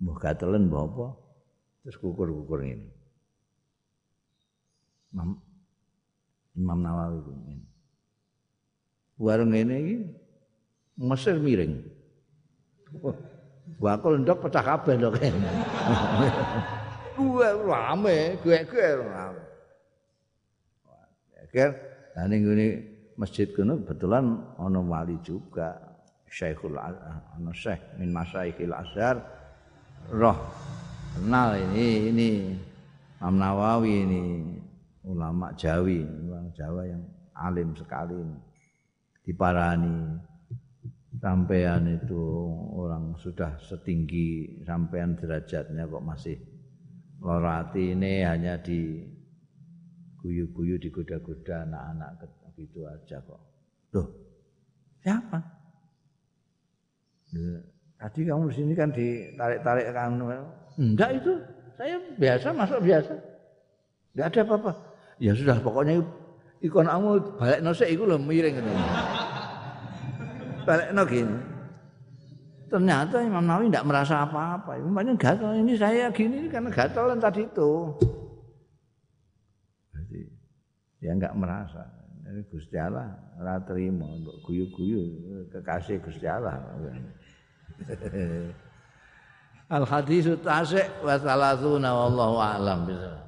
Mbah gatelen mbah apa? Terus kukur-kukur ini. Imam, Imam Nawawi ini. Warung ini iki Mesir miring. Bakul ndok pecah kabeh ndok. Gue rame, gue gue rame. Akhir, dan ini masjid kuno kebetulan ono wali juga Syekhul ono Syekh min Masaikhil Azhar. Roh kenal ini ini Imam Nawawi ini ulama Jawi orang Jawa yang alim sekali diparani. Sampean itu orang sudah setinggi sampean derajatnya kok masih lorati ini hanya di guyu-guyu digoda-goda anak-anak begitu aja kok. Loh, siapa? Tadi kamu di sini kan ditarik-tarik kan. Enggak itu, saya biasa masuk biasa. Enggak ada apa-apa. Ya sudah, pokoknya ikon kamu balik nosek itu loh miring ini. balik no gini. Ternyata Imam Nawawi tidak merasa apa-apa. Umpamanya gatal ini saya gini karena gatalan tadi itu. Jadi dia enggak merasa. Ini Gusti Allah ora trimo mbok guyu-guyu kekasih Gusti Allah. Al hadis tasik wa salasuna wallahu a'lam bisa.